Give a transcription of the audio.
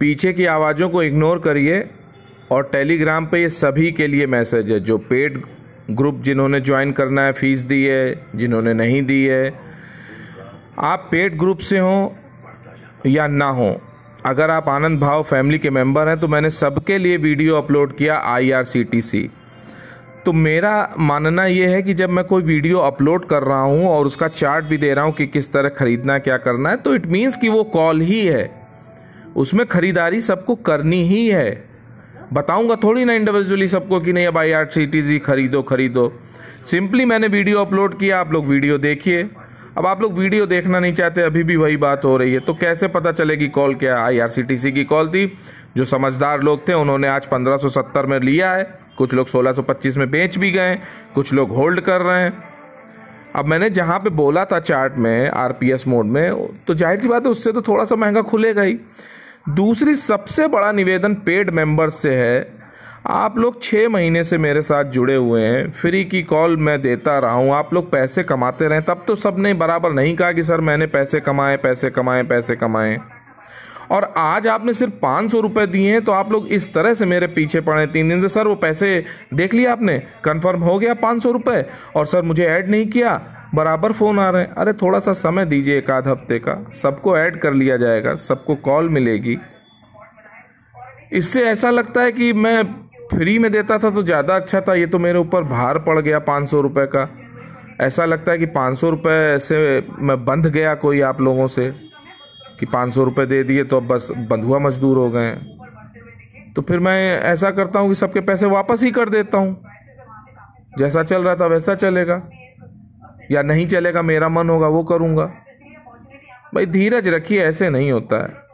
पीछे की आवाज़ों को इग्नोर करिए और टेलीग्राम पे ये सभी के लिए मैसेज है। जो पेड ग्रुप जिन्होंने ज्वाइन करना है फ़ीस दी है, जिन्होंने नहीं दी है। आप पेड ग्रुप से हों या ना हो, अगर आप आनंद भाव फैमिली के मेंबर हैं तो मैंने सबके लिए वीडियो अपलोड किया आईआरसीटीसी तो मेरा मानना ये है कि जब मैं कोई वीडियो अपलोड कर रहा हूँ और उसका चार्ट भी दे रहा हूँ कि किस तरह ख़रीदना, क्या करना है तो इट मीन्स कि वो कॉल ही है। उसमें ख़रीदारी सबको करनी ही है। बताऊँगा थोड़ी ना इंडिविजुअली सबको कि नहीं, अब आई आर सी टी खरीदो खरीदो। सिंपली मैंने वीडियो अपलोड किया, आप लोग वीडियो देखिए। अब आप लोग वीडियो देखना नहीं चाहते, अभी भी वही बात हो रही है। तो कैसे पता चलेगी कॉल क्या I R C T C की कॉल थी? जो समझदार लोग थे, उन्होंने आज 1570 में लिया है। कुछ लोग 1625 में बेच भी गए कुछ लोग होल्ड कर रहे हैं। अब मैंने जहाँ पे बोला था चार्ट में आरपीएस मोड में तो ज़ाहिर सी बात है उससे तो थोड़ा सा महँगा खुलेगा ही। दूसरी सबसे बड़ा निवेदन पेड मेंबर्स से है। आप लोग छः महीने से मेरे साथ जुड़े हुए हैं। फ्री की कॉल मैं देता रहा हूँ। आप लोग पैसे कमाते रहें। तब तो सबने बराबर नहीं कहा कि, सर, मैंने पैसे कमाए पैसे कमाए पैसे कमाए। और आज आपने सिर्फ़ पाँच सौ रुपये दिए हैं तो आप लोग इस तरह से मेरे पीछे पड़े तीन दिन से। सर, वो पैसे देख लिया आपने? कंफर्म हो गया पाँच सौ रुपये और सर, मुझे ऐड नहीं किया? बराबर फ़ोन आ रहे हैं। अरे थोड़ा सा समय दीजिए एक आध हफ़्ते का। सबको ऐड कर लिया जाएगा, सबको कॉल मिलेगी। इससे ऐसा लगता है कि मैं फ्री में देता था तो ज़्यादा अच्छा था। ये तो मेरे ऊपर भार पड़ गया पाँच सौ रुपये का। ऐसा लगता है कि पाँच सौ रुपये ऐसे मैं बंध गया कोई आप लोगों से, कि पाँच सौ रुपये दे दिए तो अब बस बंधुआ मजदूर हो गए। तो फिर मैं ऐसा करता हूँ कि सबके पैसे वापस ही कर देता हूँ। जैसा चल रहा था वैसा चलेगा। या नहीं चलेगा, मेरा मन होगा, वो करूँगा। भाई धीरज रखिए, ऐसे नहीं होता है।